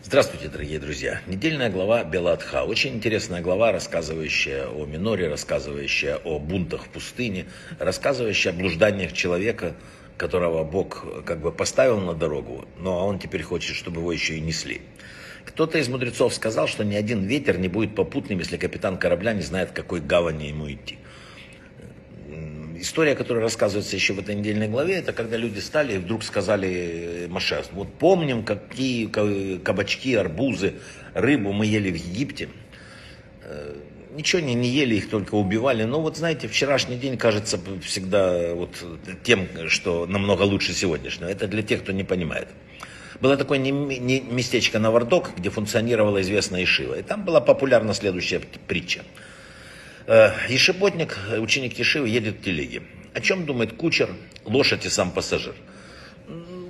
Здравствуйте, дорогие друзья. Недельная глава Белатха. Очень интересная глава, рассказывающая о миноре, рассказывающая о бунтах в пустыне, рассказывающая о блужданиях человека, которого Бог как бы поставил на дорогу, но он теперь хочет, чтобы его еще и несли. Кто-то из мудрецов сказал, что ни один ветер не будет попутным, если капитан корабля не знает, к какой гавани ему идти история, которая рассказывается еще в этой недельной главе, это когда люди стали и вдруг сказали Маше, вот помним, какие кабачки, арбузы, рыбу мы ели в Египте. Э, ничего не, не ели, их только убивали. Но вот знаете, вчерашний день кажется всегда вот тем, что намного лучше сегодняшнего. Это для тех, кто не понимает. Было такое не, не местечко Навардок, где функционировала известная Ишива. И там была популярна следующая притча – Ешеботник, ученик Ешивы, едет в телеге. О чем думает кучер, лошадь и сам пассажир?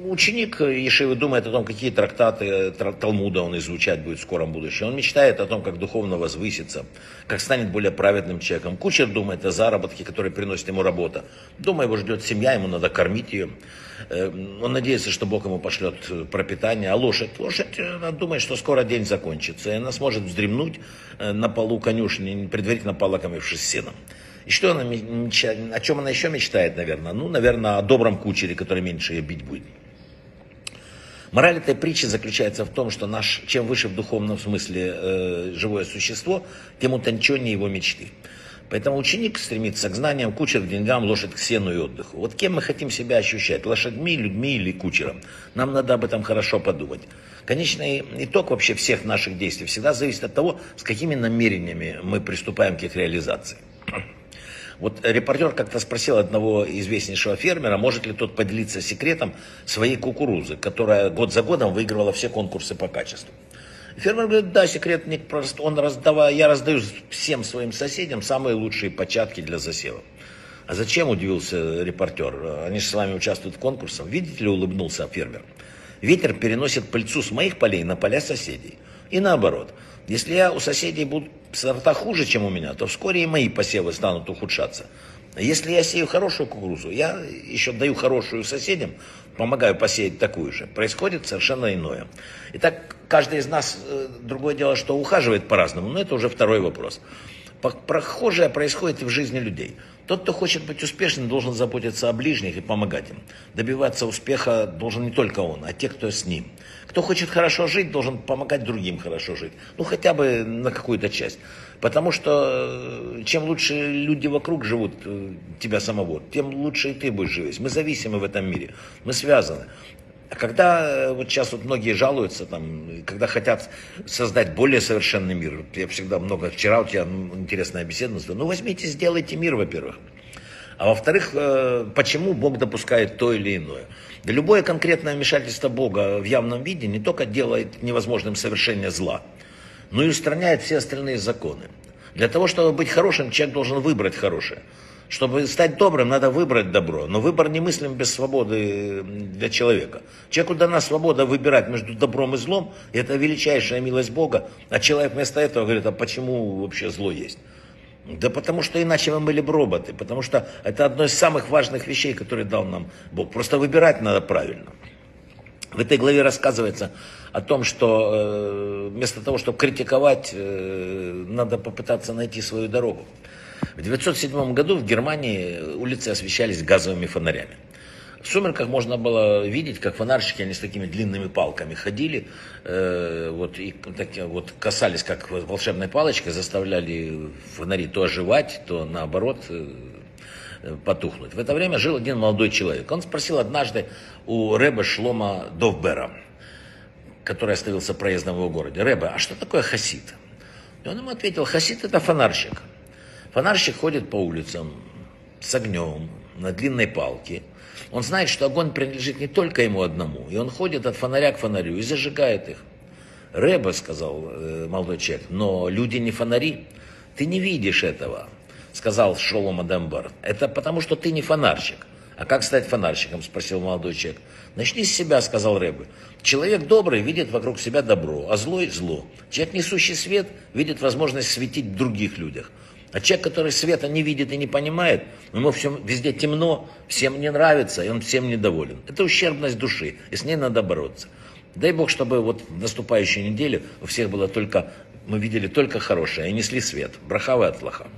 Ученик Ешивы думает о том, какие трактаты Талмуда он изучать будет в скором будущем. Он мечтает о том, как духовно возвыситься, как станет более праведным человеком. Кучер думает о заработке, который приносит ему работа. Дома его ждет семья, ему надо кормить ее. Э, он надеется, что Бог ему пошлет э, пропитание. А лошадь? Лошадь э, думает, что скоро день закончится, и она сможет вздремнуть на полу конюшни, предварительно полакомившись сеном. И что она мечтает, о чем она еще мечтает, наверное? Ну, наверное, о добром кучере, который меньше ее бить будет. Мораль этой притчи заключается в том, что наш, чем выше в духовном смысле э, живое существо, тем утонченнее его мечты. Поэтому ученик стремится к знаниям, кучер к деньгам, лошадь к сену и отдыху. Вот кем мы хотим себя ощущать, лошадьми, людьми или кучером? Нам надо об этом хорошо подумать. Конечный итог вообще всех наших действий всегда зависит от того, с какими намерениями мы приступаем к их реализации. Вот репортер как-то спросил одного известнейшего фермера, может ли тот поделиться секретом своей кукурузы, которая год за годом выигрывала все конкурсы по качеству. Фермер говорит, да, секрет не прост. Он раздавая, я раздаю всем своим соседям самые лучшие початки для засева. А зачем, удивился репортер, они же с вами участвуют в конкурсах. Видите ли, улыбнулся фермер. Ветер переносит пыльцу с моих полей на поля соседей. И наоборот. Если я у соседей буду сорта хуже, чем у меня, то вскоре и мои посевы станут ухудшаться. Если я сею хорошую кукурузу, я еще даю хорошую соседям, помогаю посеять такую же. Происходит совершенно иное. Итак, каждый из нас, э, другое дело, что ухаживает по-разному, но это уже второй вопрос. Прохожее происходит в жизни людей. Тот, кто хочет быть успешным, должен заботиться о ближних и помогать им. Добиваться успеха должен не только он, а те, кто с ним. Кто хочет хорошо жить, должен помогать другим хорошо жить. Ну, хотя бы на какую-то часть. Потому что э, чем лучше люди вокруг живут э, тебя самого, тем лучше и ты будешь жить. Мы зависимы в этом мире. Мы связаны. А когда э, вот сейчас вот многие жалуются, там, когда хотят создать более совершенный мир, я всегда много, вчера у тебя интересная беседа, ну возьмите, сделайте мир, во-первых. А во-вторых, э, почему Бог допускает то или иное? Да любое конкретное вмешательство Бога в явном виде не только делает невозможным совершение зла, но и устраняет все остальные законы. Для того, чтобы быть хорошим, человек должен выбрать хорошее. Чтобы стать добрым, надо выбрать добро. Но выбор не мыслим без свободы для человека. Человеку дана свобода выбирать между добром и злом. И это величайшая милость Бога. А человек вместо этого говорит, а почему вообще зло есть? Да потому что иначе мы были бы роботы. Потому что это одно из самых важных вещей, которые дал нам Бог. Просто выбирать надо правильно. В этой главе рассказывается о том, что э, вместо того, чтобы критиковать, э, надо попытаться найти свою дорогу. В 1907 году в Германии улицы освещались газовыми фонарями. В сумерках можно было видеть, как фонарщики, они с такими длинными палками ходили, э, вот, и так, вот касались как волшебной палочкой, заставляли фонари то оживать, то наоборот э, потухнуть. В это время жил один молодой человек. Он спросил однажды у Рэба Шлома Довбера, который остановился проездом в его городе, Рэбе, а что такое хасид? И он ему ответил, хасид это фонарщик. Фонарщик ходит по улицам с огнем на длинной палке. Он знает, что огонь принадлежит не только ему одному. И он ходит от фонаря к фонарю и зажигает их. Рэба, сказал э, молодой человек, но люди не фонари. Ты не видишь этого, сказал Шолом Адамбар. Это потому, что ты не фонарщик. А как стать фонарщиком, спросил молодой человек. Начни с себя, сказал Рэбе. Человек добрый видит вокруг себя добро, а злой – зло. Человек, несущий свет, видит возможность светить в других людях. А человек, который света не видит и не понимает, ему всем, везде темно, всем не нравится, и он всем недоволен. Это ущербность души, и с ней надо бороться. Дай Бог, чтобы вот в наступающей неделе у всех было только, мы видели только хорошее и несли свет. Брахавы от лоха.